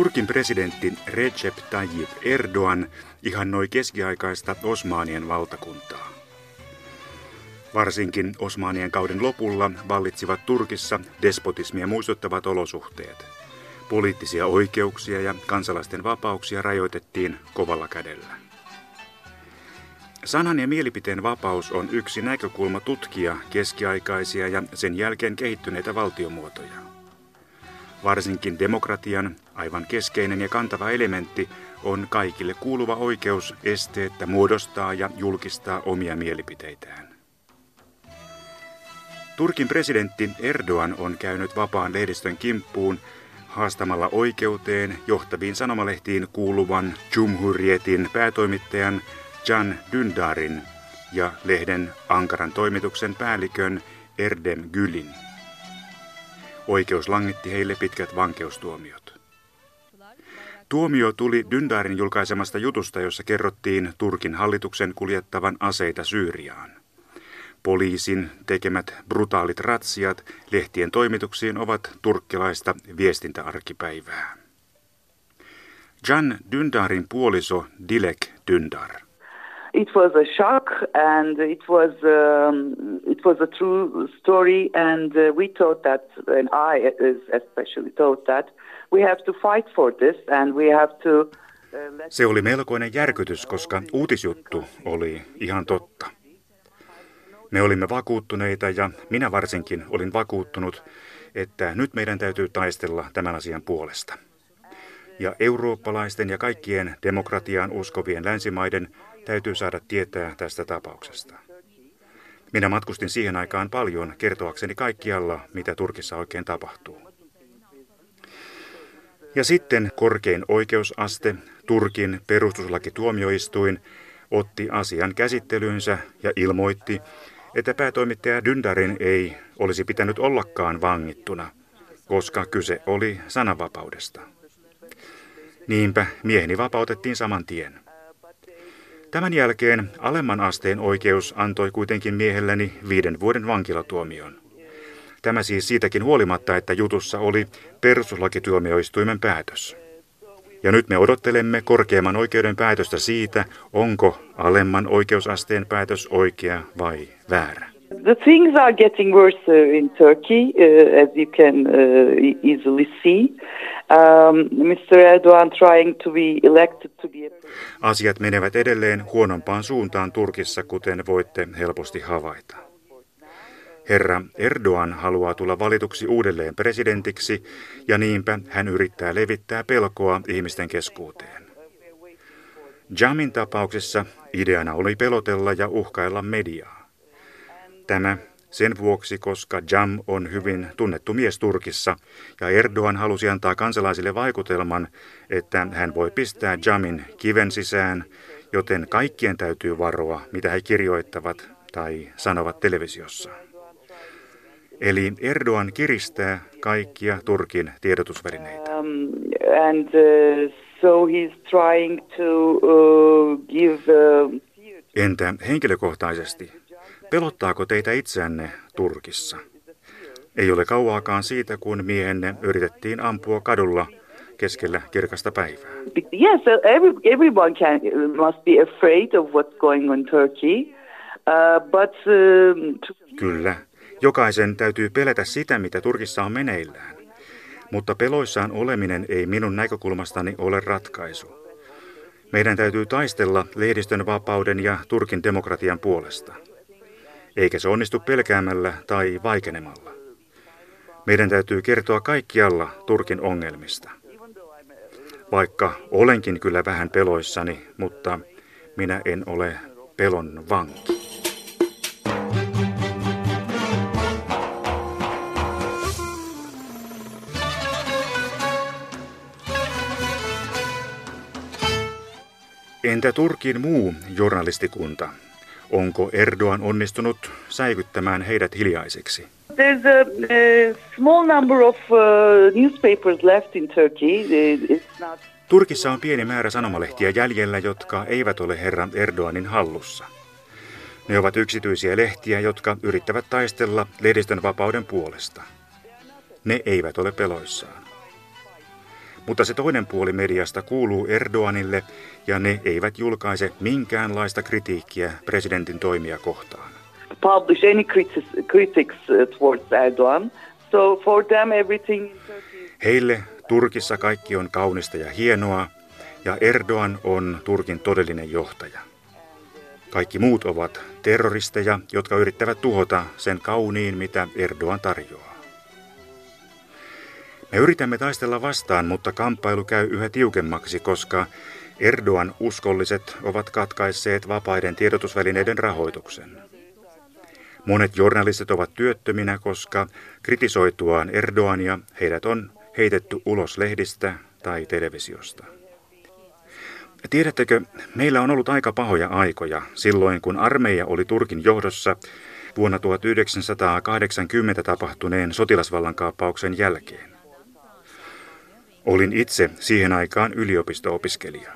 Turkin presidentti Recep Tayyip Erdogan ihannoi keskiaikaista Osmaanien valtakuntaa. Varsinkin Osmaanien kauden lopulla vallitsivat Turkissa despotismia muistuttavat olosuhteet. Poliittisia oikeuksia ja kansalaisten vapauksia rajoitettiin kovalla kädellä. Sanan ja mielipiteen vapaus on yksi näkökulma tutkia keskiaikaisia ja sen jälkeen kehittyneitä valtiomuotoja. Varsinkin demokratian aivan keskeinen ja kantava elementti on kaikille kuuluva oikeus esteettä muodostaa ja julkistaa omia mielipiteitään. Turkin presidentti Erdogan on käynyt vapaan lehdistön kimppuun haastamalla oikeuteen johtaviin sanomalehtiin kuuluvan Cumhuriyet'in päätoimittajan Can Dündarin ja lehden Ankaran toimituksen päällikön Erdem Gülin. Oikeus langitti heille pitkät vankeustuomiot. Tuomio tuli Dündarin julkaisemasta jutusta, jossa kerrottiin Turkin hallituksen kuljettavan aseita Syyriaan. Poliisin tekemät brutaalit ratsiat lehtien toimituksiin ovat turkkilaista viestintäarkipäivää. Jan Dündarin puoliso Dilek Dündar. It was a shock and it was um, it was a true story and uh, we thought that and I especially thought that we have to fight for this and we have to uh, Se oli melkoinen järkytys, koska uutisjuttu oli ihan totta. Me olimme vakuuttuneita ja minä varsinkin olin vakuuttunut, että nyt meidän täytyy taistella tämän asian puolesta. Ja eurooppalaisten ja kaikkien demokratiaan uskovien länsimaiden täytyy saada tietää tästä tapauksesta. Minä matkustin siihen aikaan paljon kertoakseni kaikkialla, mitä Turkissa oikein tapahtuu. Ja sitten korkein oikeusaste, Turkin perustuslakituomioistuin, otti asian käsittelyynsä ja ilmoitti, että päätoimittaja Dündarin ei olisi pitänyt ollakaan vangittuna, koska kyse oli sananvapaudesta. Niinpä mieheni vapautettiin saman tien. Tämän jälkeen alemman asteen oikeus antoi kuitenkin miehelläni viiden vuoden vankilatuomion. Tämä siis siitäkin huolimatta, että jutussa oli perustuslakituomioistuimen päätös. Ja nyt me odottelemme korkeimman oikeuden päätöstä siitä, onko alemman oikeusasteen päätös oikea vai väärä. The things are getting worse uh, in Turkey, uh, as you can uh, easily see. Um. Asiat menevät edelleen huonompaan suuntaan Turkissa, kuten voitte helposti havaita. Herra Erdogan haluaa tulla valituksi uudelleen presidentiksi ja niinpä hän yrittää levittää pelkoa ihmisten keskuuteen. Jamin tapauksessa ideana oli pelotella ja uhkailla mediaa. Tämä sen vuoksi, koska Jam on hyvin tunnettu mies Turkissa ja Erdogan halusi antaa kansalaisille vaikutelman, että hän voi pistää Jamin kiven sisään, joten kaikkien täytyy varoa, mitä he kirjoittavat tai sanovat televisiossa. Eli Erdogan kiristää kaikkia Turkin tiedotusvälineitä. Um, and, uh, so he's trying to, uh, give, uh... Entä henkilökohtaisesti? Pelottaako teitä itseänne Turkissa? Ei ole kauaakaan siitä, kun miehenne yritettiin ampua kadulla keskellä kirkasta päivää. Yes, every, everyone can, must be afraid of what's going on Turkey. Uh, but, uh, Kyllä, Jokaisen täytyy pelätä sitä, mitä Turkissa on meneillään. Mutta peloissaan oleminen ei minun näkökulmastani ole ratkaisu. Meidän täytyy taistella lehdistön vapauden ja Turkin demokratian puolesta. Eikä se onnistu pelkäämällä tai vaikenemalla. Meidän täytyy kertoa kaikkialla Turkin ongelmista. Vaikka olenkin kyllä vähän peloissani, mutta minä en ole pelon vanki. Entä Turkin muu journalistikunta? Onko Erdogan onnistunut säikyttämään heidät hiljaiseksi? There's a, a small number of uh, newspapers left in Turkey. It's not... Turkissa on pieni määrä sanomalehtiä jäljellä, jotka eivät ole herran Erdoganin hallussa. Ne ovat yksityisiä lehtiä, jotka yrittävät taistella lehdistön vapauden puolesta. Ne eivät ole peloissaan. Mutta se toinen puoli mediasta kuuluu Erdoganille ja ne eivät julkaise minkäänlaista kritiikkiä presidentin toimia kohtaan. Publish any critics uh, towards Erdogan. So for them everything Heille Turkissa kaikki on kaunista ja hienoa ja Erdogan on Turkin todellinen johtaja. Kaikki muut ovat terroristeja, jotka yrittävät tuhota sen kauniin, mitä Erdogan tarjoaa. Me yritämme taistella vastaan, mutta kamppailu käy yhä tiukemmaksi, koska Erdogan uskolliset ovat katkaisseet vapaiden tiedotusvälineiden rahoituksen. Monet journalistit ovat työttöminä, koska kritisoituaan Erdoania heidät on heitetty ulos lehdistä tai televisiosta. Tiedättekö, meillä on ollut aika pahoja aikoja silloin, kun armeija oli Turkin johdossa vuonna 1980 tapahtuneen sotilasvallankaappauksen jälkeen. Olin itse siihen aikaan yliopisto-opiskelija.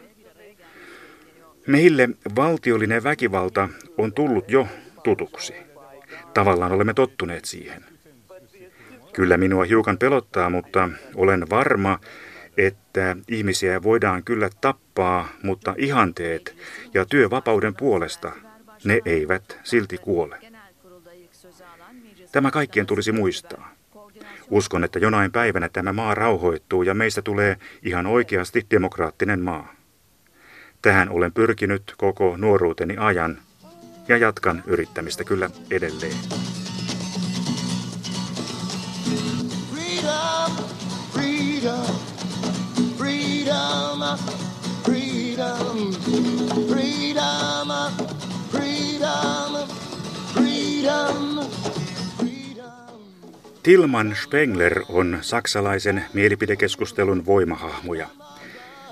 Meille valtiollinen väkivalta on tullut jo tutuksi. Tavallaan olemme tottuneet siihen. Kyllä minua hiukan pelottaa, mutta olen varma, että ihmisiä voidaan kyllä tappaa, mutta ihanteet ja työvapauden puolesta ne eivät silti kuole. Tämä kaikkien tulisi muistaa. Uskon, että jonain päivänä tämä maa rauhoittuu ja meistä tulee ihan oikeasti demokraattinen maa. Tähän olen pyrkinyt koko nuoruuteni ajan ja jatkan yrittämistä kyllä edelleen. Tilman Spengler on saksalaisen mielipidekeskustelun voimahahmoja.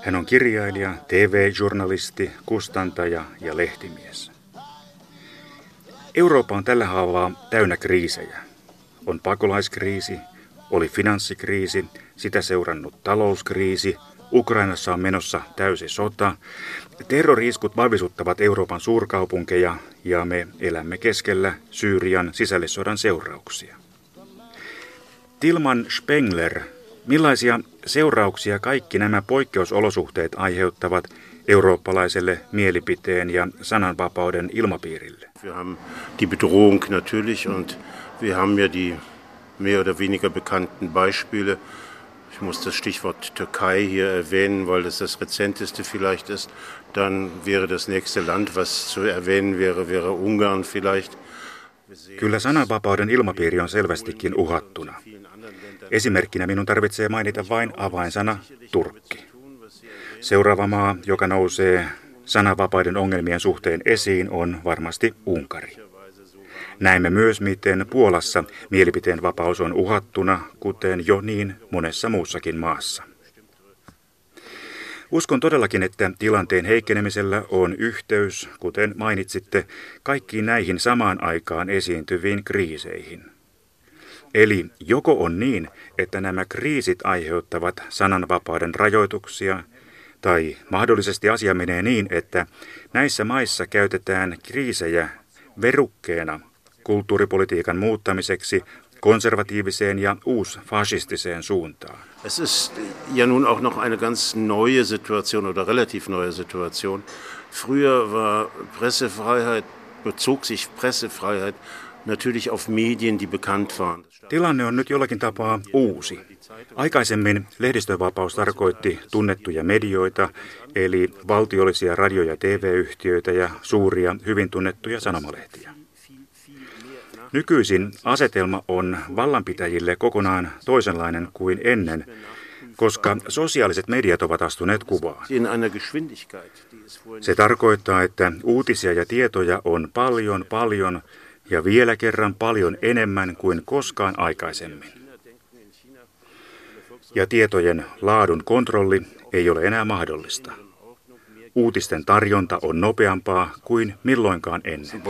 Hän on kirjailija, TV-journalisti, kustantaja ja lehtimies. Eurooppa on tällä haavaa täynnä kriisejä. On pakolaiskriisi, oli finanssikriisi, sitä seurannut talouskriisi, Ukrainassa on menossa täysi sota. Terroriiskut vahvisuttavat Euroopan suurkaupunkeja ja me elämme keskellä Syyrian sisällissodan seurauksia. Tilman Spengler, millaisia seurauksia kaikki nämä poikkeusolosuhteet aiheuttavat eurooppalaiselle mielipiteen ja sananvapauden ilmapiirille? Wir haben die Bedrohung natürlich und wir haben ja die mehr oder weniger bekannten Beispiele. Ich muss das Stichwort Türkei hier erwähnen, weil das das rezenteste vielleicht ist. Dann wäre das nächste Land, was zu erwähnen wäre, wäre Ungarn vielleicht. Kyllä sananvapauden ilmapiiri on selvästikin uhattuna. Esimerkkinä minun tarvitsee mainita vain avainsana Turkki. Seuraava maa, joka nousee sananvapauden ongelmien suhteen esiin, on varmasti Unkari. Näemme myös, miten Puolassa mielipiteen vapaus on uhattuna, kuten jo niin monessa muussakin maassa. Uskon todellakin, että tilanteen heikkenemisellä on yhteys, kuten mainitsitte, kaikkiin näihin samaan aikaan esiintyviin kriiseihin. Eli joko on niin, että nämä kriisit aiheuttavat sananvapauden rajoituksia, tai mahdollisesti asia menee niin, että näissä maissa käytetään kriisejä verukkeena kulttuuripolitiikan muuttamiseksi konservatiiviseen ja uusfaschistiseen suuntaan. Es ist ja nun auch noch eine ganz neue Situation oder relativ neue Situation. Früher war Pressefreiheit, bezog sich Pressefreiheit natürlich auf Medien, die bekannt waren. Tilanne on nyt jollakin tapaa uusi. Aikaisemmin lehdistövapaus tarkoitti tunnettuja medioita, eli valtiollisia radio- ja TV-yhtiöitä ja suuria, hyvin tunnettuja sanomalehtiä. Nykyisin asetelma on vallanpitäjille kokonaan toisenlainen kuin ennen, koska sosiaaliset mediat ovat astuneet kuvaan. Se tarkoittaa, että uutisia ja tietoja on paljon, paljon ja vielä kerran paljon enemmän kuin koskaan aikaisemmin. Ja tietojen laadun kontrolli ei ole enää mahdollista. Uutisten tarjonta on nopeampaa kuin milloinkaan ennen.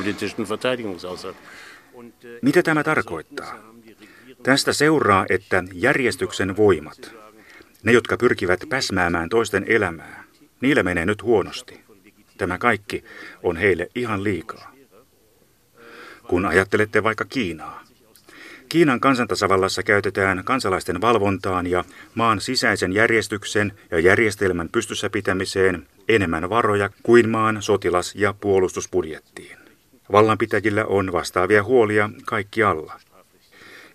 Mitä tämä tarkoittaa? Tästä seuraa, että järjestyksen voimat, ne jotka pyrkivät päsmäämään toisten elämää, niillä menee nyt huonosti. Tämä kaikki on heille ihan liikaa. Kun ajattelette vaikka Kiinaa, Kiinan kansantasavallassa käytetään kansalaisten valvontaan ja maan sisäisen järjestyksen ja järjestelmän pystyssä pitämiseen enemmän varoja kuin maan sotilas- ja puolustusbudjettiin. Vallanpitäjillä on vastaavia huolia kaikki alla.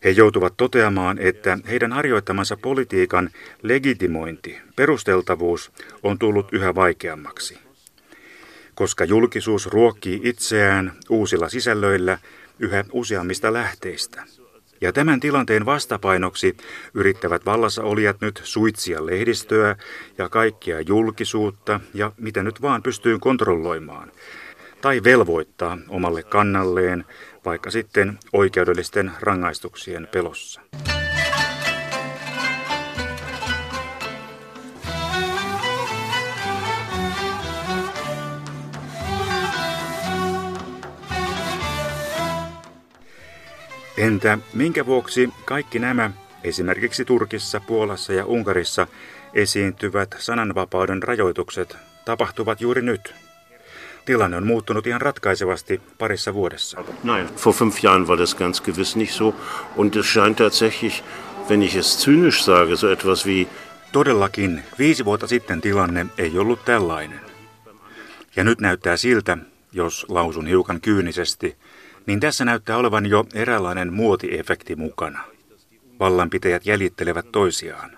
He joutuvat toteamaan, että heidän harjoittamansa politiikan legitimointi, perusteltavuus on tullut yhä vaikeammaksi. Koska julkisuus ruokkii itseään uusilla sisällöillä yhä useammista lähteistä. Ja tämän tilanteen vastapainoksi yrittävät vallassa olijat nyt suitsia lehdistöä ja kaikkia julkisuutta ja mitä nyt vaan pystyy kontrolloimaan. Tai velvoittaa omalle kannalleen, vaikka sitten oikeudellisten rangaistuksien pelossa. Entä minkä vuoksi kaikki nämä, esimerkiksi Turkissa, Puolassa ja Unkarissa, esiintyvät sananvapauden rajoitukset tapahtuvat juuri nyt? Tilanne on muuttunut ihan ratkaisevasti parissa vuodessa. Nein, vor fünf Jahren war das ganz gewiss nicht so. Und es scheint tatsächlich, wenn ich es zynisch sage, so etwas wie... Todellakin, viisi vuotta sitten tilanne ei ollut tällainen. Ja nyt näyttää siltä, jos lausun hiukan kyynisesti, niin tässä näyttää olevan jo eräänlainen muotiefekti mukana. Vallanpitäjät jäljittelevät toisiaan,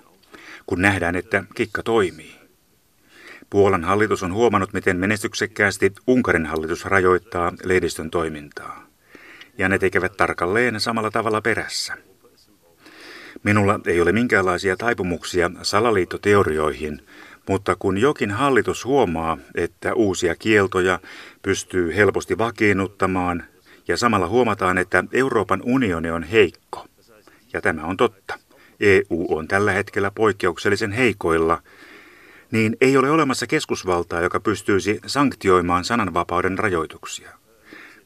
kun nähdään, että kikka toimii. Puolan hallitus on huomannut, miten menestyksekkäästi Unkarin hallitus rajoittaa lehdistön toimintaa. Ja ne tekevät tarkalleen samalla tavalla perässä. Minulla ei ole minkäänlaisia taipumuksia salaliittoteorioihin, mutta kun jokin hallitus huomaa, että uusia kieltoja pystyy helposti vakiinnuttamaan ja samalla huomataan, että Euroopan unioni on heikko. Ja tämä on totta. EU on tällä hetkellä poikkeuksellisen heikoilla, niin ei ole olemassa keskusvaltaa, joka pystyisi sanktioimaan sananvapauden rajoituksia.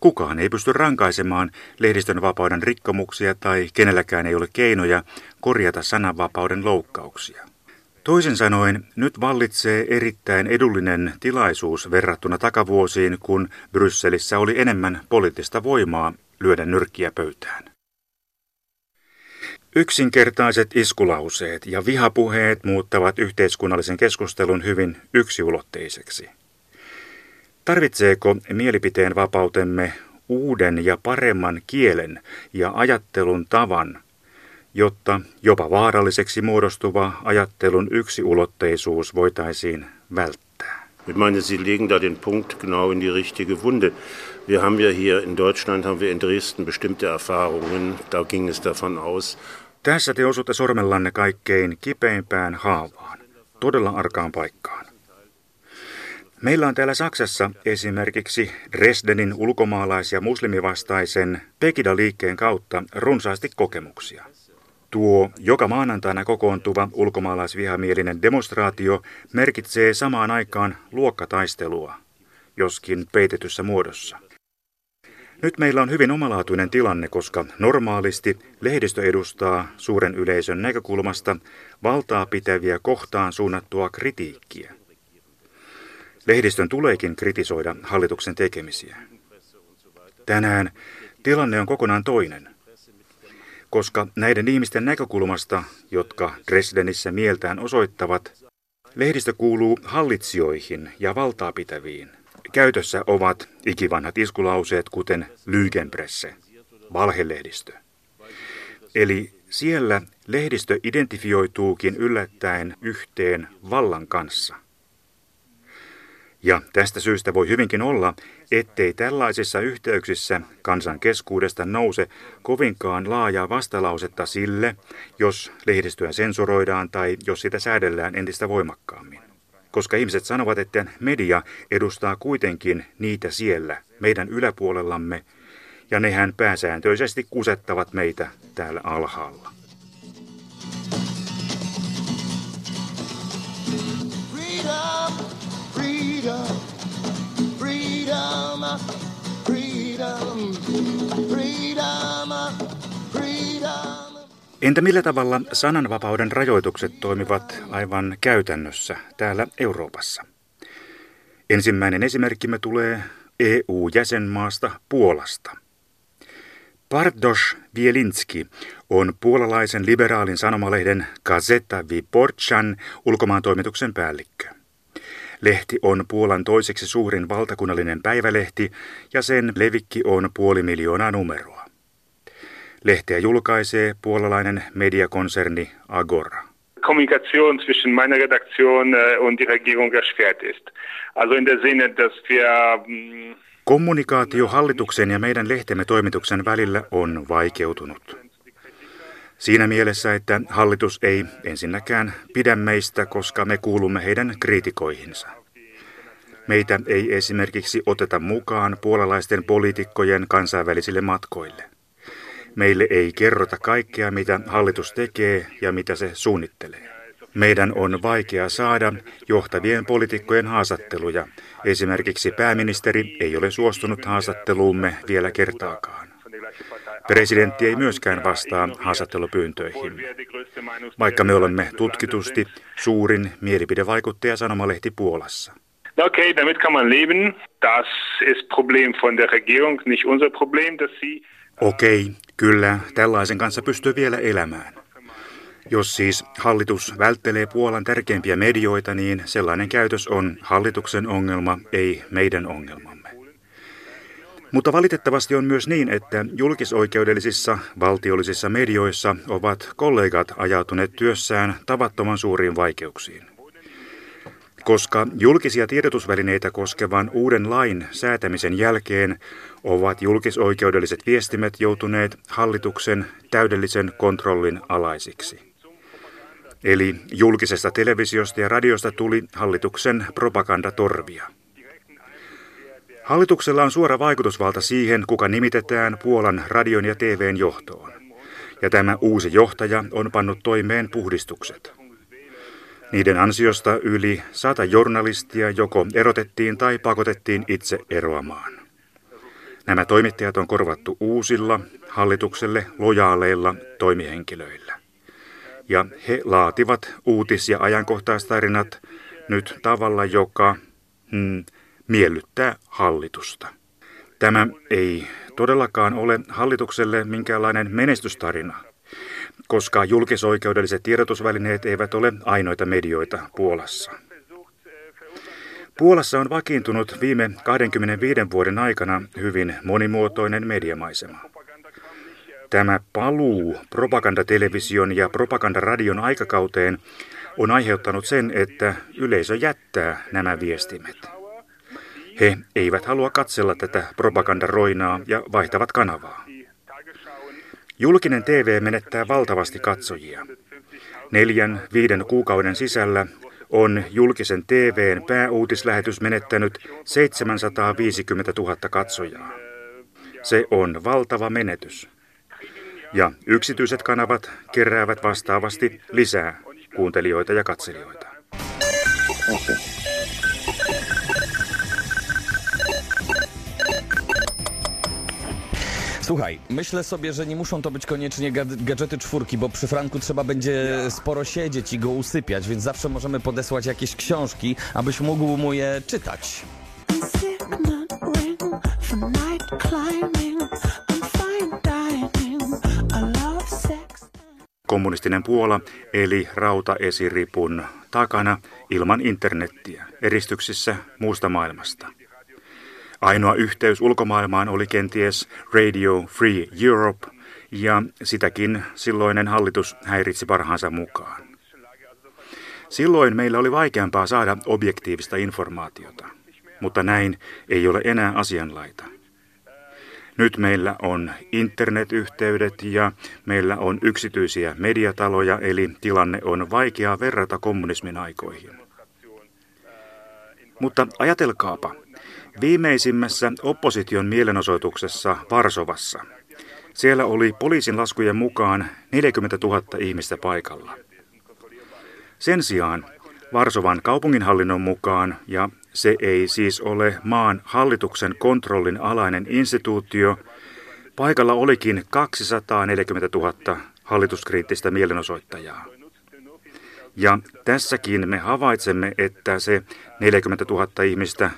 Kukaan ei pysty rankaisemaan lehdistön vapauden rikkomuksia tai kenelläkään ei ole keinoja korjata sananvapauden loukkauksia. Toisin sanoen, nyt vallitsee erittäin edullinen tilaisuus verrattuna takavuosiin, kun Brysselissä oli enemmän poliittista voimaa lyödä nyrkkiä pöytään. Yksinkertaiset iskulauseet ja vihapuheet muuttavat yhteiskunnallisen keskustelun hyvin yksiulotteiseksi. Tarvitseeko mielipiteen vapautemme uuden ja paremman kielen ja ajattelun tavan, jotta jopa vaaralliseksi muodostuva ajattelun yksiulotteisuus voitaisiin välttää. Ich meine, Sie legen da den Punkt genau in die richtige Wunde. Wir haben ja hier in Deutschland, haben wir in Dresden bestimmte Erfahrungen, da ging es davon aus. Tässä te osutte sormellanne kaikkein kipeimpään haavaan, todella arkaan paikkaan. Meillä on täällä Saksassa esimerkiksi Dresdenin ulkomaalais- ja muslimivastaisen Pegida-liikkeen kautta runsaasti kokemuksia. Tuo joka maanantaina kokoontuva ulkomaalaisvihamielinen demonstraatio merkitsee samaan aikaan luokkataistelua, joskin peitetyssä muodossa. Nyt meillä on hyvin omalaatuinen tilanne, koska normaalisti lehdistö edustaa suuren yleisön näkökulmasta valtaa pitäviä kohtaan suunnattua kritiikkiä. Lehdistön tuleekin kritisoida hallituksen tekemisiä. Tänään tilanne on kokonaan toinen koska näiden ihmisten näkökulmasta, jotka Dresdenissä mieltään osoittavat, lehdistö kuuluu hallitsijoihin ja valtaapitäviin. Käytössä ovat ikivanhat iskulauseet, kuten Lügenpresse, valhelehdistö. Eli siellä lehdistö identifioituukin yllättäen yhteen vallan kanssa. Ja tästä syystä voi hyvinkin olla, ettei tällaisissa yhteyksissä kansan keskuudesta nouse kovinkaan laajaa vastalausetta sille, jos lehdistöä sensuroidaan tai jos sitä säädellään entistä voimakkaammin. Koska ihmiset sanovat, että media edustaa kuitenkin niitä siellä, meidän yläpuolellamme, ja nehän pääsääntöisesti kusettavat meitä täällä alhaalla. freedom, freedom, freedom, freedom, freedom. Entä millä tavalla sananvapauden rajoitukset toimivat aivan käytännössä täällä Euroopassa? Ensimmäinen esimerkkimme tulee EU-jäsenmaasta Puolasta. Bartosz Bielinski on puolalaisen liberaalin sanomalehden Gazeta Wyborchan ulkomaantoimituksen päällikkö. Lehti on Puolan toiseksi suurin valtakunnallinen päivälehti ja sen levikki on puoli miljoonaa numeroa. Lehteä julkaisee puolalainen mediakonserni Agora. Kommunikation zwischen meiner Redaktion äh, und die Regierung erschwert ist. Also in der Sinne, dass wir mm, Kommunikaatio hallituksen ja meidän lehtemme toimituksen välillä on vaikeutunut. Siinä mielessä, että hallitus ei ensinnäkään pidä meistä, koska me kuulumme heidän kriitikoihinsa. Meitä ei esimerkiksi oteta mukaan puolalaisten poliitikkojen kansainvälisille matkoille. Meille ei kerrota kaikkea, mitä hallitus tekee ja mitä se suunnittelee. Meidän on vaikea saada johtavien poliitikkojen haastatteluja. Esimerkiksi pääministeri ei ole suostunut haastatteluumme vielä kertaakaan. Presidentti ei myöskään vastaa haastattelupyyntöihin. Vaikka me olemme tutkitusti suurin mielipidevaikuttaja sanomalehti Puolassa. Okay, damit kann man leben. Das ist Problem von der Regierung, nicht unser Problem, dass sie... Okei, kyllä, tällaisen kanssa pystyy vielä elämään. Jos siis hallitus välttelee Puolan tärkeimpiä medioita, niin sellainen käytös on hallituksen ongelma, ei meidän ongelmamme. Mutta valitettavasti on myös niin, että julkisoikeudellisissa valtiollisissa medioissa ovat kollegat ajautuneet työssään tavattoman suuriin vaikeuksiin. Koska julkisia tiedotusvälineitä koskevan uuden lain säätämisen jälkeen ovat julkisoikeudelliset viestimet joutuneet hallituksen täydellisen kontrollin alaisiksi. Eli julkisesta televisiosta ja radiosta tuli hallituksen propagandatorvia. Hallituksella on suora vaikutusvalta siihen, kuka nimitetään Puolan radion ja TVn johtoon. Ja tämä uusi johtaja on pannut toimeen puhdistukset. Niiden ansiosta yli sata journalistia joko erotettiin tai pakotettiin itse eroamaan. Nämä toimittajat on korvattu uusilla, hallitukselle lojaaleilla toimihenkilöillä ja he laativat uutis- ja ajankohtaistarinat nyt tavalla, joka hmm, miellyttää hallitusta. Tämä ei todellakaan ole hallitukselle minkäänlainen menestystarina, koska julkisoikeudelliset tiedotusvälineet eivät ole ainoita medioita Puolassa. Puolassa on vakiintunut viime 25 vuoden aikana hyvin monimuotoinen mediamaisema. Tämä paluu propagandatelevision ja propagandaradion aikakauteen on aiheuttanut sen, että yleisö jättää nämä viestimet. He eivät halua katsella tätä propagandaroinaa ja vaihtavat kanavaa. Julkinen TV menettää valtavasti katsojia. Neljän, viiden kuukauden sisällä on julkisen TVn pääuutislähetys menettänyt 750 000 katsojaa. Se on valtava menetys ja yksityiset kanavat keräävät vastaavasti lisää kuuntelijoita ja katselijoita. Słuchaj, myślę sobie, że nie muszą to być koniecznie gadżety czwórki, bo przy Franku trzeba będzie sporo siedzieć i go usypiać, więc zawsze możemy podesłać jakieś książki, abyś mógł mu je czytać. Kommunistinen Puola eli rautaesiripun takana ilman internettiä, eristyksissä muusta maailmasta. Ainoa yhteys ulkomaailmaan oli kenties Radio Free Europe, ja sitäkin silloinen hallitus häiritsi parhaansa mukaan. Silloin meillä oli vaikeampaa saada objektiivista informaatiota, mutta näin ei ole enää asianlaita. Nyt meillä on internetyhteydet ja meillä on yksityisiä mediataloja, eli tilanne on vaikea verrata kommunismin aikoihin. Mutta ajatelkaapa, viimeisimmässä opposition mielenosoituksessa Varsovassa. Siellä oli poliisin laskujen mukaan 40 000 ihmistä paikalla. Sen sijaan Varsovan kaupunginhallinnon mukaan, ja se ei siis ole maan hallituksen kontrollin alainen instituutio, paikalla olikin 240 000 hallituskriittistä mielenosoittajaa. Ja tässäkin me havaitsemme, että se 40 000 ihmistä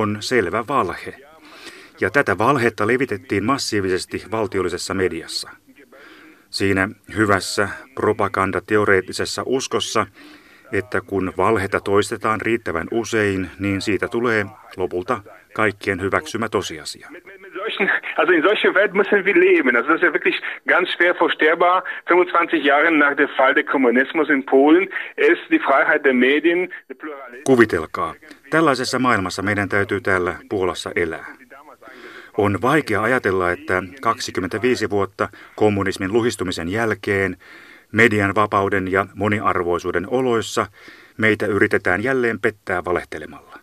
on selvä valhe. ja tätä valhetta levitettiin massiivisesti valtiollisessa mediassa. Siinä hyvässä propagandateoreettisessa uskossa, että kun valhetta toistetaan riittävän usein, niin siitä tulee lopulta kaikkien hyväksymä tosiasia. Also in solche Welt müssen wir leben. Also das ist ja wirklich ganz schwer vorstellbar. 25 Jahre nach dem Fall des Kommunismus in Polen ist die Freiheit der Medien, Kuvitelkaa, tällaisessa maailmassa meidän täytyy täällä Puolassa elää. On vaikea ajatella, että 25 vuotta kommunismin luhistumisen jälkeen median vapauden ja moniarvoisuuden oloissa meitä yritetään jälleen pettää valehtelemalla.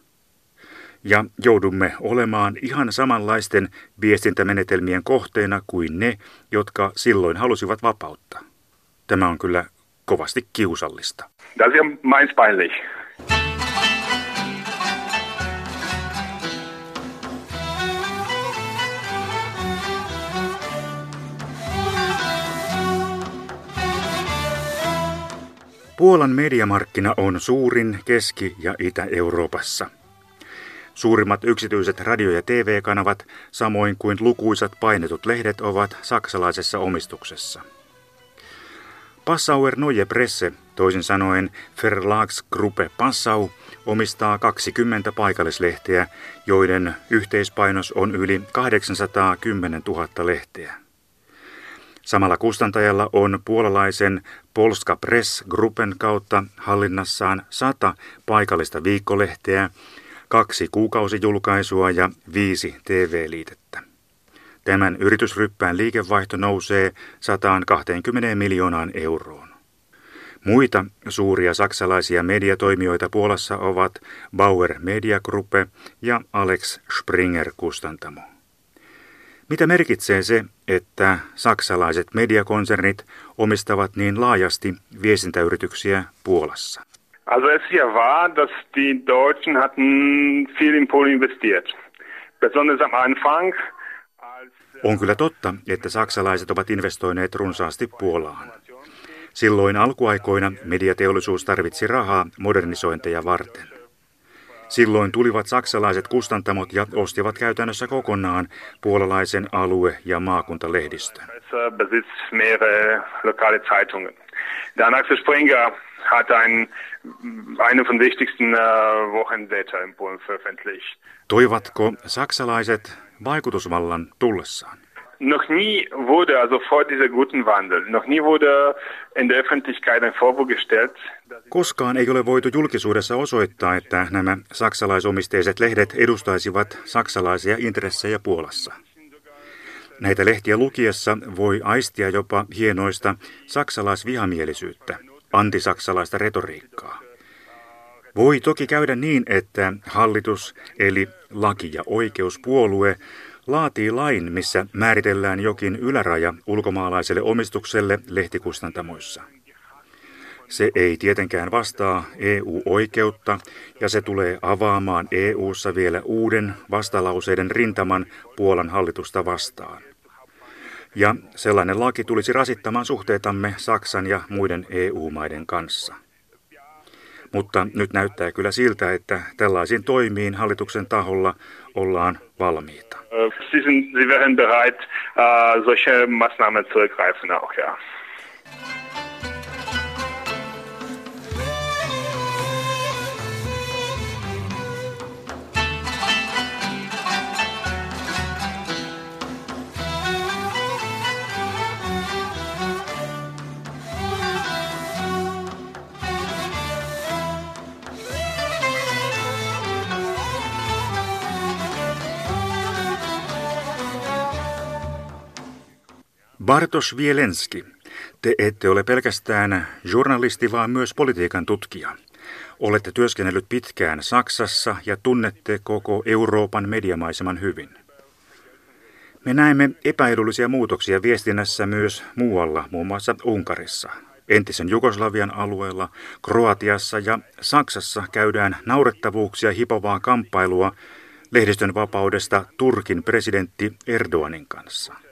Ja joudumme olemaan ihan samanlaisten viestintämenetelmien kohteena kuin ne, jotka silloin halusivat vapautta. Tämä on kyllä kovasti kiusallista. Das ist Puolan mediamarkkina on suurin Keski- ja Itä-Euroopassa. Suurimmat yksityiset radio- ja TV-kanavat, samoin kuin lukuisat painetut lehdet, ovat saksalaisessa omistuksessa. Passauer Neue Presse, toisin sanoen Verlagsgruppe Passau, omistaa 20 paikallislehteä, joiden yhteispainos on yli 810 000 lehteä. Samalla kustantajalla on puolalaisen Polska Press Gruppen kautta hallinnassaan sata paikallista viikkolehteä, kaksi kuukausijulkaisua ja viisi TV-liitettä. Tämän yritysryppään liikevaihto nousee 120 miljoonaan euroon. Muita suuria saksalaisia mediatoimijoita Puolassa ovat Bauer Media Gruppe ja Alex Springer Kustantamo. Mitä merkitsee se, että saksalaiset mediakonsernit omistavat niin laajasti viestintäyrityksiä Puolassa? Also es ist ja wahr, dass die Deutschen hatten viel in Polen investiert. Besonders am Anfang. On kyllä totta, että saksalaiset ovat investoineet runsaasti Puolaan. Silloin alkuaikoina mediateollisuus tarvitsi rahaa modernisointeja varten. Silloin tulivat saksalaiset kustantamot ja ostivat käytännössä kokonaan puolalaisen alue- ja maakuntalehdistön. Der Axel Springer hat ein, eine von wichtigsten äh, Wochenblätter in Polen veröffentlicht. Toivatko saksalaiset vaikutusvallan tullessaan? Noch nie wurde, also vor dieser guten Wandel, noch nie wurde in der Öffentlichkeit ein Vorwurf gestellt. Koskaan ei ole voitu julkisuudessa osoittaa, että nämä saksalaisomisteiset lehdet edustaisivat saksalaisia intressejä Puolassa. Näitä lehtiä lukiessa voi aistia jopa hienoista saksalaisvihamielisyyttä, antisaksalaista retoriikkaa. Voi toki käydä niin, että hallitus, eli laki- ja oikeuspuolue, laatii lain, missä määritellään jokin yläraja ulkomaalaiselle omistukselle lehtikustantamoissa. Se ei tietenkään vastaa EU-oikeutta ja se tulee avaamaan EU:ssa vielä uuden vastalauseiden rintaman Puolan hallitusta vastaan. Ja sellainen laki tulisi rasittamaan suhteetamme Saksan ja muiden EU-maiden kanssa. Mutta nyt näyttää kyllä siltä, että tällaisiin toimiin hallituksen taholla ollaan valmiita. Sie, sind, sie wären bereit, äh, solche Maßnahmen zu ergreifen auch, ja. Bartosz Vielenski, te ette ole pelkästään journalisti, vaan myös politiikan tutkija. Olette työskennellyt pitkään Saksassa ja tunnette koko Euroopan mediamaiseman hyvin. Me näemme epäedullisia muutoksia viestinnässä myös muualla, muun muassa Unkarissa. Entisen Jugoslavian alueella, Kroatiassa ja Saksassa käydään naurettavuuksia hipovaa kamppailua lehdistön vapaudesta Turkin presidentti Erdoganin kanssa.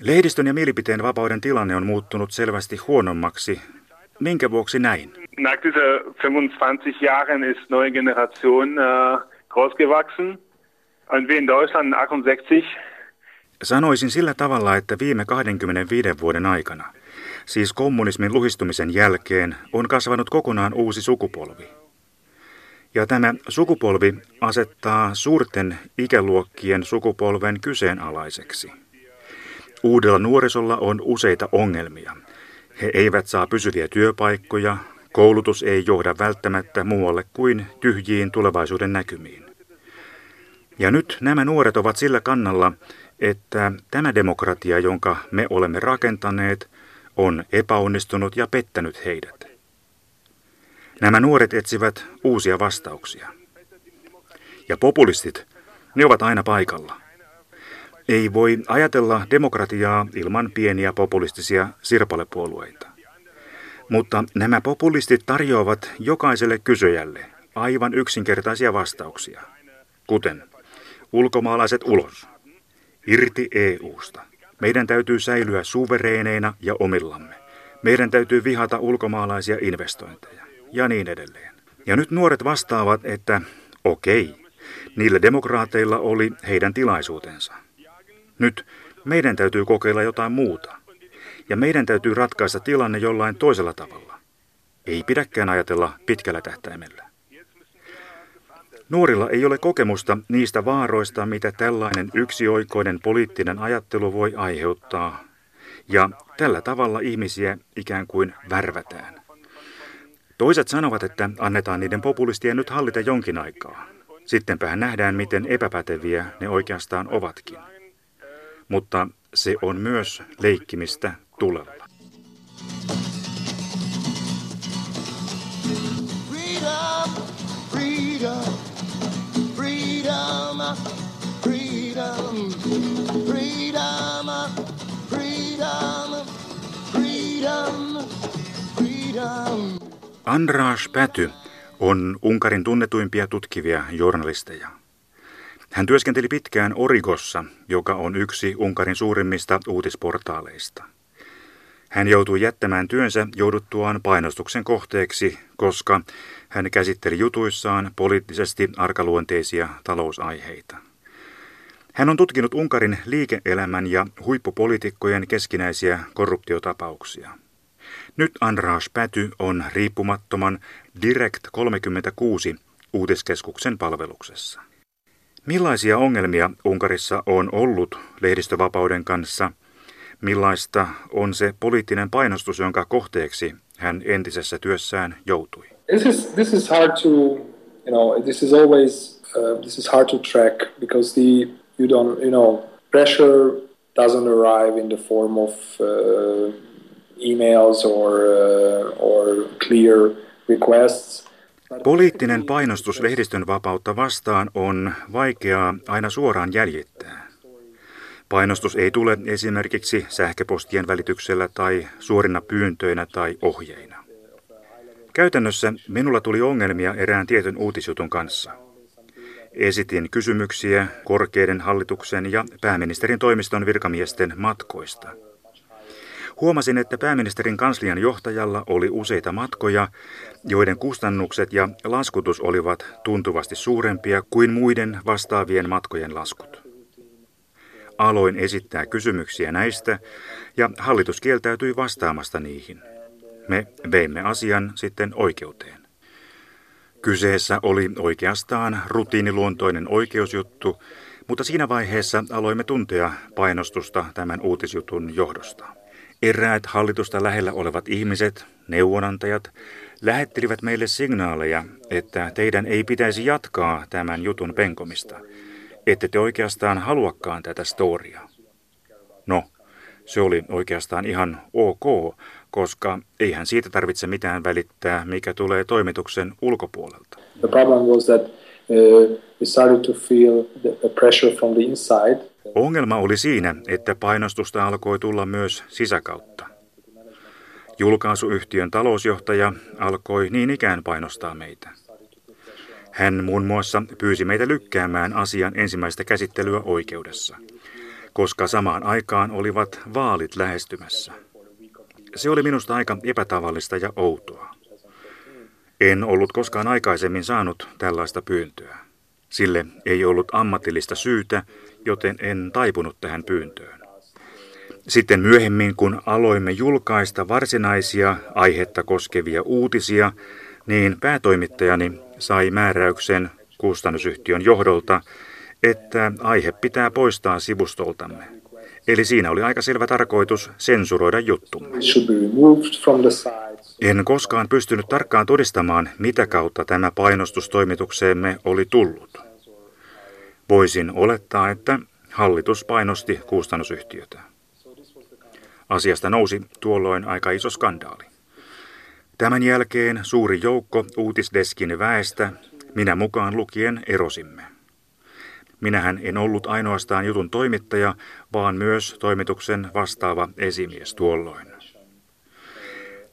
Lehdistön ja mielipiteen vapauden tilanne on muuttunut selvästi huonommaksi. Minkä vuoksi näin? Nach dieser 25 Jahren ist neue Generation äh, großgewachsen. Und wie in Deutschland 68 Sanoisin sillä tavalla, että viime 25 vuoden aikana, siis kommunismin luhistumisen jälkeen, on kasvanut kokonaan uusi sukupolvi. Ja tämä sukupolvi asettaa suurten ikäluokkien sukupolven kyseenalaiseksi. Uudella nuorisolla on useita ongelmia. He eivät saa pysyviä työpaikkoja, koulutus ei johda välttämättä muualle kuin tyhjiin tulevaisuuden näkymiin. Ja nyt nämä nuoret ovat sillä kannalla, että tämä demokratia, jonka me olemme rakentaneet, on epäonnistunut ja pettänyt heidät. Nämä nuoret etsivät uusia vastauksia. Ja populistit, ne ovat aina paikalla. Ei voi ajatella demokratiaa ilman pieniä populistisia sirpalepuolueita. Mutta nämä populistit tarjoavat jokaiselle kysyjälle aivan yksinkertaisia vastauksia, kuten ulkomaalaiset ulos, irti EUsta. Meidän täytyy säilyä suvereeneina ja omillamme. Meidän täytyy vihata ulkomaalaisia investointeja ja niin edelleen. Ja nyt nuoret vastaavat, että okei, niillä demokraateilla oli heidän tilaisuutensa. Nyt meidän täytyy kokeilla jotain muuta. Ja meidän täytyy ratkaista tilanne jollain toisella tavalla. Ei pidäkään ajatella pitkällä tähtäimellä. Nuorilla ei ole kokemusta niistä vaaroista, mitä tällainen yksioikoinen poliittinen ajattelu voi aiheuttaa. Ja tällä tavalla ihmisiä ikään kuin värvätään. Toiset sanovat, että annetaan niiden populistien nyt hallita jonkin aikaa. Sittenpähän nähdään, miten epäpäteviä ne oikeastaan ovatkin. Mutta se on myös leikkimistä tulella. Freedom, freedom. Freedom, freedom, freedom, freedom, freedom. András Päty on Unkarin tunnetuimpia tutkivia journalisteja. Hän työskenteli pitkään Origossa, joka on yksi Unkarin suurimmista uutisportaaleista. Hän joutui jättämään työnsä jouduttuaan painostuksen kohteeksi, koska hän käsitteli jutuissaan poliittisesti arkaluonteisia talousaiheita. Hän on tutkinut Unkarin liike-elämän ja huippupoliitikkojen keskinäisiä korruptiotapauksia. Nyt András Päty on riippumattoman Direct 36 uutiskeskuksen palveluksessa. Millaisia ongelmia Unkarissa on ollut lehdistövapauden kanssa? Millaista on se poliittinen painostus, jonka kohteeksi hän entisessä työssään joutui? This is, this is hard to, you know, this is always, uh, this is hard to track because the you don't you know pressure doesn't arrive in the form of uh, emails or uh, or clear requests. Poliittinen painostus lehdistön vapautta vastaan on vaikeaa aina suoraan jäljittää. Painostus ei tule esimerkiksi sähköpostien välityksellä tai suorina pyyntöinä tai ohjeina. Käytännössä minulla tuli ongelmia erään tietyn uutisjutun kanssa – Esitin kysymyksiä korkeiden hallituksen ja pääministerin toimiston virkamiesten matkoista. Huomasin, että pääministerin kanslian johtajalla oli useita matkoja, joiden kustannukset ja laskutus olivat tuntuvasti suurempia kuin muiden vastaavien matkojen laskut. Aloin esittää kysymyksiä näistä ja hallitus kieltäytyi vastaamasta niihin. Me veimme asian sitten oikeuteen. Kyseessä oli oikeastaan rutiiniluontoinen oikeusjuttu, mutta siinä vaiheessa aloimme tuntea painostusta tämän uutisjutun johdosta. Eräät hallitusta lähellä olevat ihmiset, neuvonantajat, lähettelivät meille signaaleja, että teidän ei pitäisi jatkaa tämän jutun penkomista, ette te oikeastaan haluakaan tätä storia. No, se oli oikeastaan ihan ok, koska eihän siitä tarvitse mitään välittää, mikä tulee toimituksen ulkopuolelta. The problem was that uh, we started to feel the pressure from the inside. Ongelma oli siinä, että painostusta alkoi tulla myös sisäkautta. Julkaisuyhtiön talousjohtaja alkoi niin ikään painostaa meitä. Hän muun muassa pyysi meitä lykkäämään asian ensimmäistä käsittelyä oikeudessa, koska samaan aikaan olivat vaalit lähestymässä. Se oli minusta aika epätavallista ja outoa. En ollut koskaan aikaisemmin saanut tällaista pyyntöä. Sille ei ollut ammatillista syytä, joten en taipunut tähän pyyntöön. Sitten myöhemmin, kun aloimme julkaista varsinaisia aihetta koskevia uutisia, niin päätoimittajani sai määräyksen kustannusyhtiön johdolta, että aihe pitää poistaa sivustoltamme. Eli siinä oli aika selvä tarkoitus sensuroida juttumme. En koskaan pystynyt tarkkaan todistamaan, mitä kautta tämä painostus toimitukseemme oli tullut. Voisin olettaa, että hallitus painosti kustannusyhtiötä. Asiasta nousi tuolloin aika iso skandaali. Tämän jälkeen suuri joukko uutisdeskin väestä, minä mukaan lukien, erosimme. Minähän en ollut ainoastaan jutun toimittaja, vaan myös toimituksen vastaava esimies tuolloin.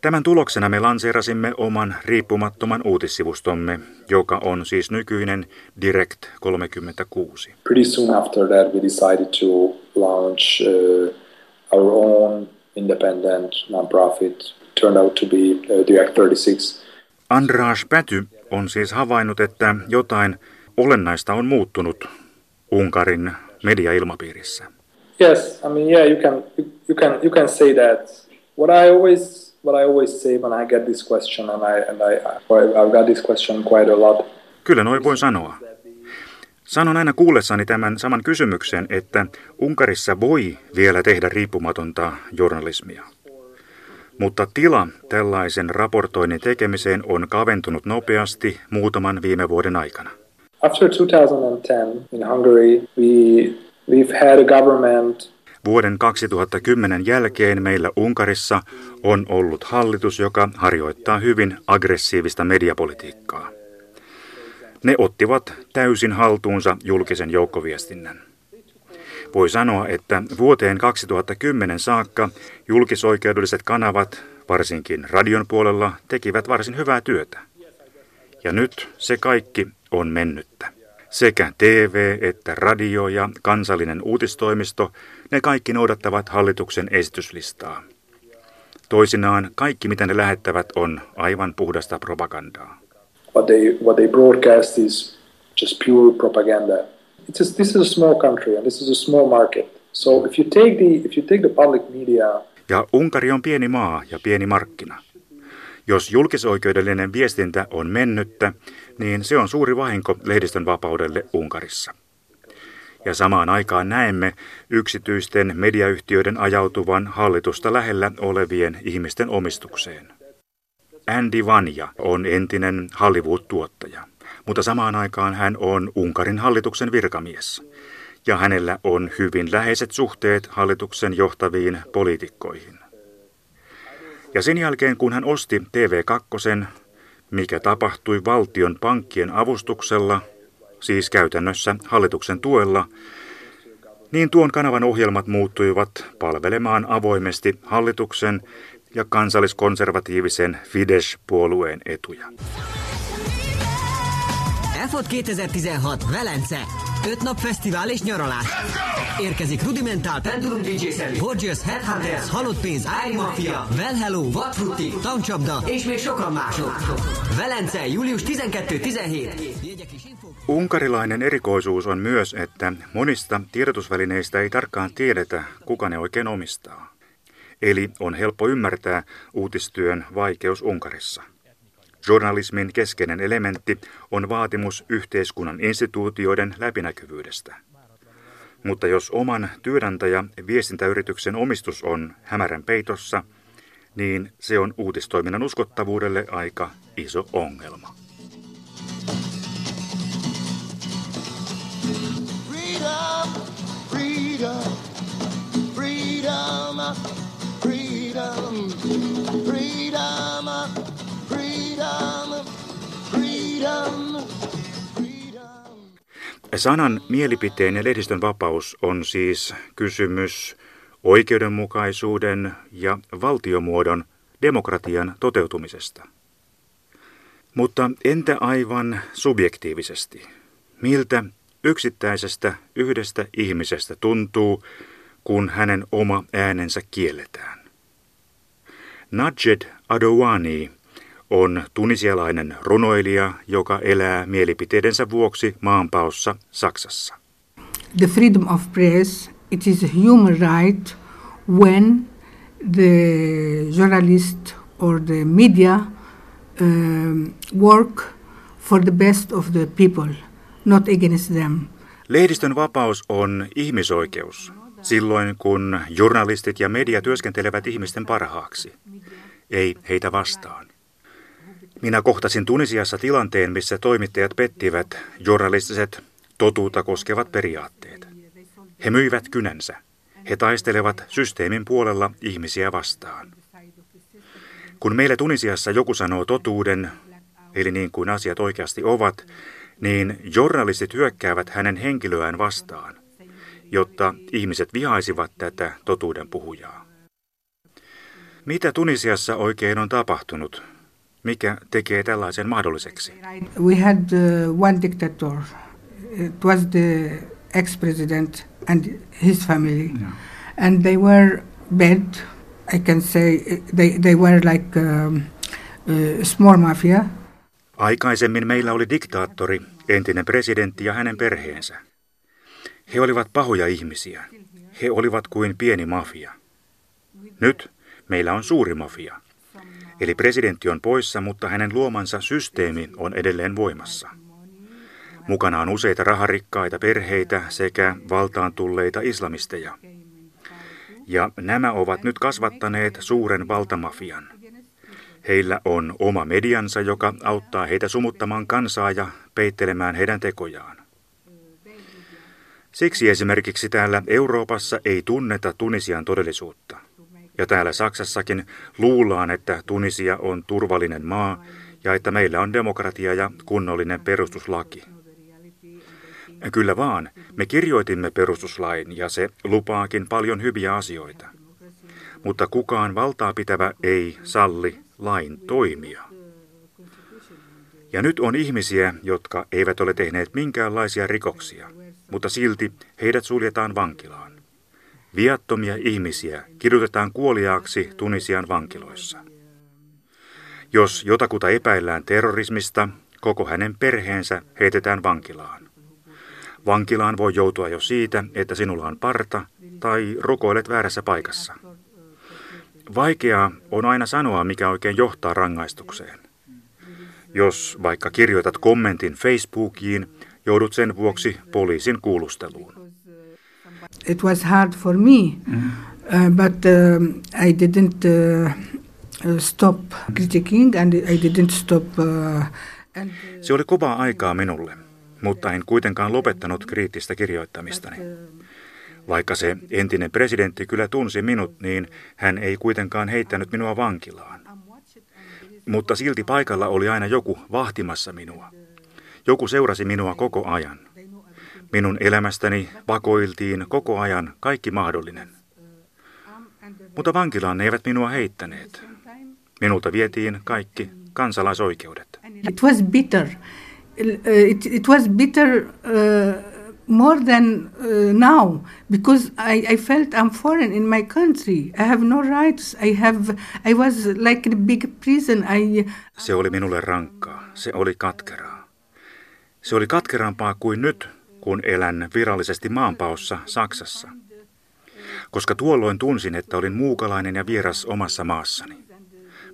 Tämän tuloksena me lanseerasimme oman riippumattoman uutissivustomme, joka on siis nykyinen Direct 36. Pretty soon after that we decided to launch uh, our own independent non-profit turned out to be uh, Direct 36. Andras Päty on siis havainnut, että jotain olennaista on muuttunut Unkarin mediailmapiirissä. Yes, I mean, yeah, you can you can you can say that. What I always what I always say when I get this question, and I and I I've got this question quite a lot. Kyllä noin voi sanoa. Sanon aina kuullessani tämän saman kysymyksen, että Unkarissa voi vielä tehdä riippumatonta journalismia. Mutta tila tällaisen raportoinnin tekemiseen on kaventunut nopeasti muutaman viime vuoden aikana. After 2010 in Hungary, we, we've had a government Vuoden 2010 jälkeen meillä Unkarissa on ollut hallitus, joka harjoittaa hyvin aggressiivista mediapolitiikkaa. Ne ottivat täysin haltuunsa julkisen joukkoviestinnän. Voi sanoa, että vuoteen 2010 saakka julkisoikeudelliset kanavat, varsinkin radion puolella, tekivät varsin hyvää työtä. Ja nyt se kaikki on mennyttä. Sekä TV että radio ja kansallinen uutistoimisto, ne kaikki noudattavat hallituksen esityslistaa. Toisinaan kaikki, mitä ne lähettävät, on aivan puhdasta propagandaa. What they, what they broadcast is just pure propaganda. It's a, this is a small country and this is a small market. So if you take the, if you take the public media... Ja Unkari on pieni maa ja pieni markkina. Jos julkisoikeudellinen viestintä on mennyttä, niin se on suuri vahinko lehdistön vapaudelle Unkarissa. Ja samaan aikaan näemme yksityisten mediayhtiöiden ajautuvan hallitusta lähellä olevien ihmisten omistukseen. Andy Vanja on entinen Hollywood-tuottaja, mutta samaan aikaan hän on Unkarin hallituksen virkamies. Ja hänellä on hyvin läheiset suhteet hallituksen johtaviin poliitikkoihin. Ja sen jälkeen, kun hän osti TV2, mikä tapahtui valtion pankkien avustuksella, siis käytännössä hallituksen tuella, niin tuon kanavan ohjelmat muuttuivat palvelemaan avoimesti hallituksen ja kansalliskonservatiivisen Fidesz-puolueen etuja. EFOT 2016 Velence. Öt nap fesztivál és nyaralás. Érkezik Rudimental, Pendulum DJ Sally, Borgias, Headhunters, Halott Pénz, Ári Mafia, Well Hello, Vatfrutti, Tankcsapda és még sokan mások. Velence, július 12-17. Unkarilainen erikoisuus on myös, että monista tiedotusvälineistä ei tarkkaan tiedetä, kuka ne oikein omistaa. Eli on helppo ymmärtää uutistyön vaikeus Unkarissa. Journalismin keskeinen elementti on vaatimus yhteiskunnan instituutioiden läpinäkyvyydestä. Mutta jos oman työnantaja viestintäyrityksen omistus on hämärän peitossa, niin se on uutistoiminnan uskottavuudelle aika iso ongelma. Freedom, freedom, freedom, freedom, Sanan, mielipiteen ja lehdistön vapaus on siis kysymys oikeudenmukaisuuden ja valtiomuodon demokratian toteutumisesta. Mutta entä aivan subjektiivisesti? Miltä yksittäisestä yhdestä ihmisestä tuntuu, kun hänen oma äänensä kielletään? Najed Adouani on tunisialainen runoilija, joka elää mielipiteidensä vuoksi maanpaossa Saksassa. The freedom of press, it is a human right when the journalist or the media um, work for the best of the people, not against them. Lehdistön vapaus on ihmisoikeus silloin, kun journalistit ja media työskentelevät ihmisten parhaaksi, ei heitä vastaan. Minä kohtasin Tunisiassa tilanteen, missä toimittajat pettivät journalistiset totuutta koskevat periaatteet. He myivät kynänsä. He taistelevat systeemin puolella ihmisiä vastaan. Kun meille Tunisiassa joku sanoo totuuden, eli niin kuin asiat oikeasti ovat, niin journalistit hyökkäävät hänen henkilöään vastaan, jotta ihmiset vihaisivat tätä totuuden puhujaa. Mitä Tunisiassa oikein on tapahtunut? Mikä tekee tällaisen mahdolliseksi? We had uh, one dictator. It was the ex-president and his family. Yeah. And they were bad. I can say they, they were like um, a small mafia. Aikaisemmin meillä oli diktaattori, entinen presidentti ja hänen perheensä. He olivat pahoja ihmisiä. He olivat kuin pieni mafia. Nyt meillä on suuri mafia. Eli presidentti on poissa, mutta hänen luomansa systeemi on edelleen voimassa. Mukana on useita raharikkaita perheitä sekä valtaan tulleita islamisteja. Ja nämä ovat nyt kasvattaneet suuren valtamafian. Heillä on oma mediansa, joka auttaa heitä sumuttamaan kansaa ja peittelemään heidän tekojaan. Siksi esimerkiksi täällä Euroopassa ei tunneta Tunisian todellisuutta. Ja täällä Saksassakin luullaan, että Tunisia on turvallinen maa ja että meillä on demokratia ja kunnollinen perustuslaki. Kyllä vaan, me kirjoitimme perustuslain ja se lupaakin paljon hyviä asioita. Mutta kukaan valtaa pitävä ei salli lain toimia. Ja nyt on ihmisiä, jotka eivät ole tehneet minkäänlaisia rikoksia, mutta silti heidät suljetaan vankilaan. Viattomia ihmisiä kidutetaan kuoliaaksi Tunisian vankiloissa. Jos jotakuta epäillään terrorismista, koko hänen perheensä heitetään vankilaan. Vankilaan voi joutua jo siitä, että sinulla on parta tai rukoilet väärässä paikassa. Vaikeaa on aina sanoa, mikä oikein johtaa rangaistukseen. Jos vaikka kirjoitat kommentin Facebookiin, joudut sen vuoksi poliisin kuulusteluun. It was hard for me, mm. uh, but uh, I didn't uh, stop critiquing and I didn't stop. Uh, and, Se oli kovaa aikaa minulle, mutta en kuitenkaan lopettanut kriittistä kirjoittamistani. Vaikka se entinen presidentti kyllä tunsi minut, niin hän ei kuitenkaan heittänyt minua vankilaan. Mutta silti paikalla oli aina joku vahtimassa minua. Joku seurasi minua koko ajan. Minun elämästäni vakoiltiin koko ajan kaikki mahdollinen. Mutta vankilaan ne eivät minua heittäneet. Minulta vietiin kaikki kansalaisoikeudet. It was bitter. It, it was bitter uh, more than uh, now because I, I felt I'm foreign in my country. I have no rights. I have I was like a big prison. I Se oli minulle rankkaa. Se oli katkeraa. Se oli katkerampaa kuin nyt, kun elän virallisesti maanpaossa Saksassa. Koska tuolloin tunsin, että olin muukalainen ja vieras omassa maassani.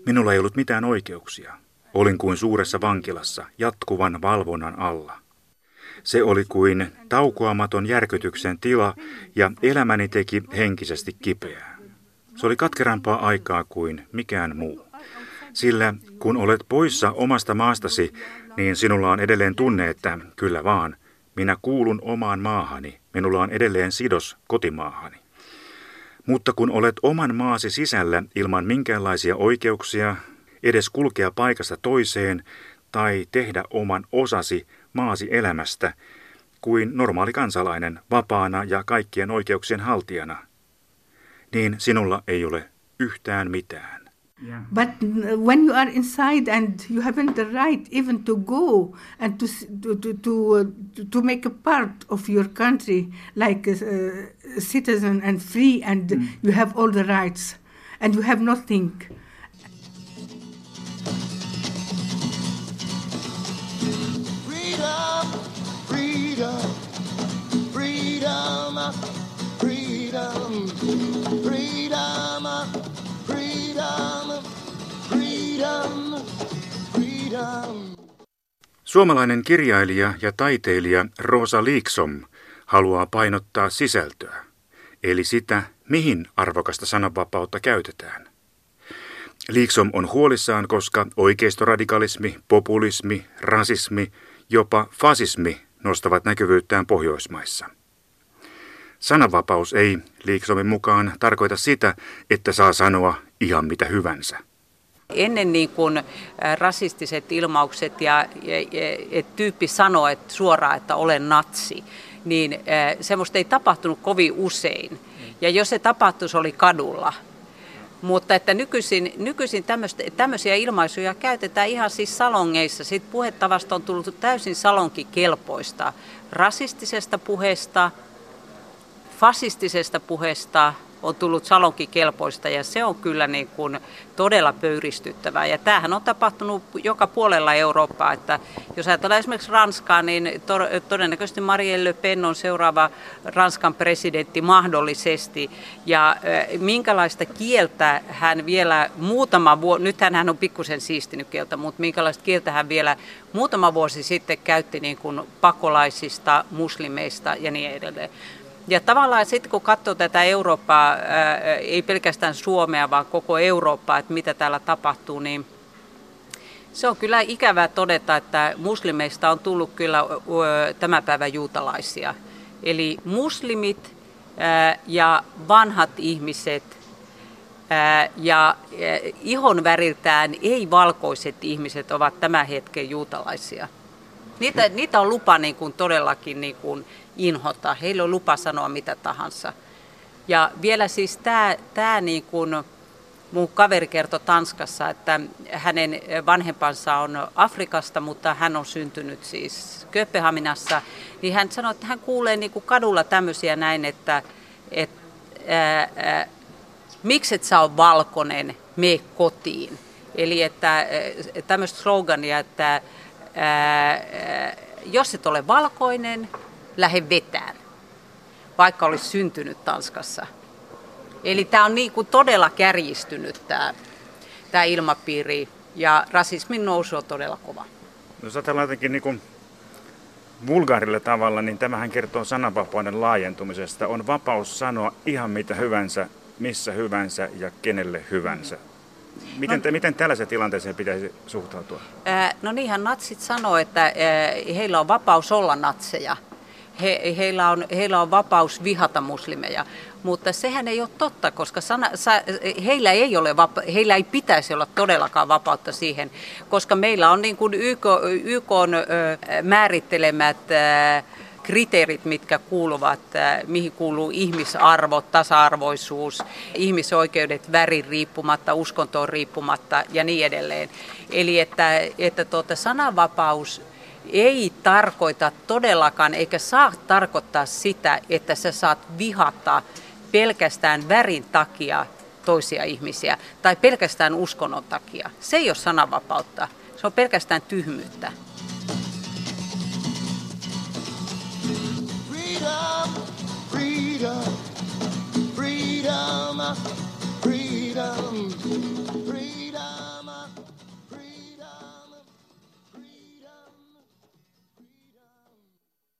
Minulla ei ollut mitään oikeuksia. Olin kuin suuressa vankilassa, jatkuvan valvonnan alla. Se oli kuin taukoamaton järkytyksen tila ja elämäni teki henkisesti kipeää. Se oli katkerampaa aikaa kuin mikään muu. Sillä kun olet poissa omasta maastasi, niin sinulla on edelleen tunne, että kyllä vaan, minä kuulun omaan maahani, minulla on edelleen sidos kotimaahani. Mutta kun olet oman maasi sisällä ilman minkäänlaisia oikeuksia, edes kulkea paikasta toiseen tai tehdä oman osasi maasi elämästä, kuin normaali kansalainen, vapaana ja kaikkien oikeuksien haltijana, niin sinulla ei ole yhtään mitään. Yeah. But uh, when you are inside and you haven't the right even to go and to to to to, uh, to make a part of your country like a, a citizen and free and mm. you have all the rights and you have nothing. Freedom, freedom, freedom, freedom. Suomalainen kirjailija ja taiteilija Rosa Liiksom haluaa painottaa sisältöä, eli sitä, mihin arvokasta sananvapautta käytetään. Liiksom on huolissaan, koska oikeistoradikalismi, populismi, rasismi, jopa fasismi nostavat näkyvyyttään Pohjoismaissa. Sananvapaus ei Liiksomin mukaan tarkoita sitä, että saa sanoa ihan mitä hyvänsä. Ennen niin kuin rasistiset ilmaukset ja, ja, ja et tyyppi sanoo että suoraan, että olen natsi, niin semmoista ei tapahtunut kovin usein. Ja jos se tapahtuisi, oli kadulla. Mutta että nykyisin, nykyisin tämmöisiä ilmaisuja käytetään ihan siis salongeissa. Sitten puhetavasta on tullut täysin salonkikelpoista. Rasistisesta puheesta, fasistisesta puheesta, on tullut salonkikelpoista ja se on kyllä niin kuin todella pöyristyttävää. Ja tämähän on tapahtunut joka puolella Eurooppaa, että jos ajatellaan esimerkiksi Ranskaa, niin to- todennäköisesti Marielle Le Pen on seuraava Ranskan presidentti mahdollisesti. Ja minkälaista kieltä hän vielä muutama vuosi, nythän hän on pikkusen siistinyt kieltä, mutta minkälaista kieltä hän vielä muutama vuosi sitten käytti niin kuin pakolaisista, muslimeista ja niin edelleen. Ja tavallaan sitten kun katsoo tätä Eurooppaa, ää, ei pelkästään Suomea, vaan koko Eurooppaa, että mitä täällä tapahtuu, niin se on kyllä ikävää todeta, että muslimeista on tullut kyllä tämän päivän juutalaisia. Eli muslimit ää, ja vanhat ihmiset ää, ja ihon väriltään ei-valkoiset ihmiset ovat tämän hetken juutalaisia. Niitä, niitä on lupa niin kuin todellakin niin kuin inhota. Heillä on lupa sanoa mitä tahansa. Ja vielä siis tämä, tämä niin kuin mun kaveri kertoi Tanskassa, että hänen vanhempansa on Afrikasta, mutta hän on syntynyt siis Kööpenhaminassa. Niin hän sanoi, että hän kuulee niin kuin kadulla tämmöisiä näin, että, että ää, ää, miksi et sä ole valkoinen, me kotiin. Eli että tämmöistä slogania, että ää, jos et ole valkoinen, lähde vetään, vaikka olisi syntynyt Tanskassa. Eli tämä on niin kuin todella kärjistynyt tämä, tämä ilmapiiri ja rasismin nousu on todella kova. No, jos ajatellaan jotenkin niin kuin vulgaarilla tavalla, niin tämähän kertoo sananvapauden laajentumisesta. On vapaus sanoa ihan mitä hyvänsä, missä hyvänsä ja kenelle hyvänsä. Miten, no, miten tällaiseen tilanteeseen pitäisi suhtautua? Ää, no niinhän natsit sanoo, että ää, heillä on vapaus olla natseja he, heillä, on, heillä on vapaus vihata muslimeja. Mutta sehän ei ole totta, koska sana, sa, heillä, ei ole vapa, heillä ei pitäisi olla todellakaan vapautta siihen, koska meillä on niin kuin YK, YK on, ö, määrittelemät ö, kriteerit, mitkä kuuluvat, mihin kuuluu ihmisarvo, tasa-arvoisuus, ihmisoikeudet värin riippumatta, uskontoon riippumatta ja niin edelleen. Eli että, että tuota, sananvapaus ei tarkoita todellakaan, eikä saa tarkoittaa sitä, että sä saat vihata pelkästään värin takia toisia ihmisiä tai pelkästään uskonnon takia. Se ei ole sananvapautta, se on pelkästään tyhmyyttä. Freedom, freedom, freedom.